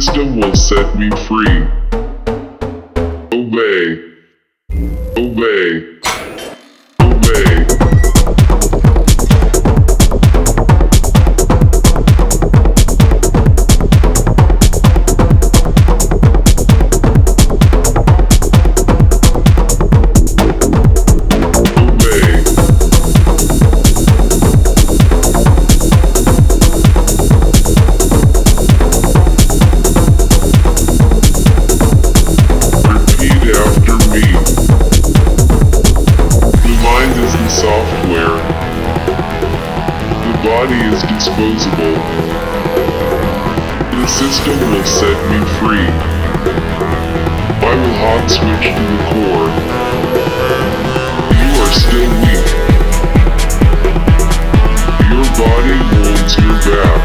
system will set me free. Body is disposable. The system will set me free. I will hot switch to the core. You are still weak. Your body holds your back.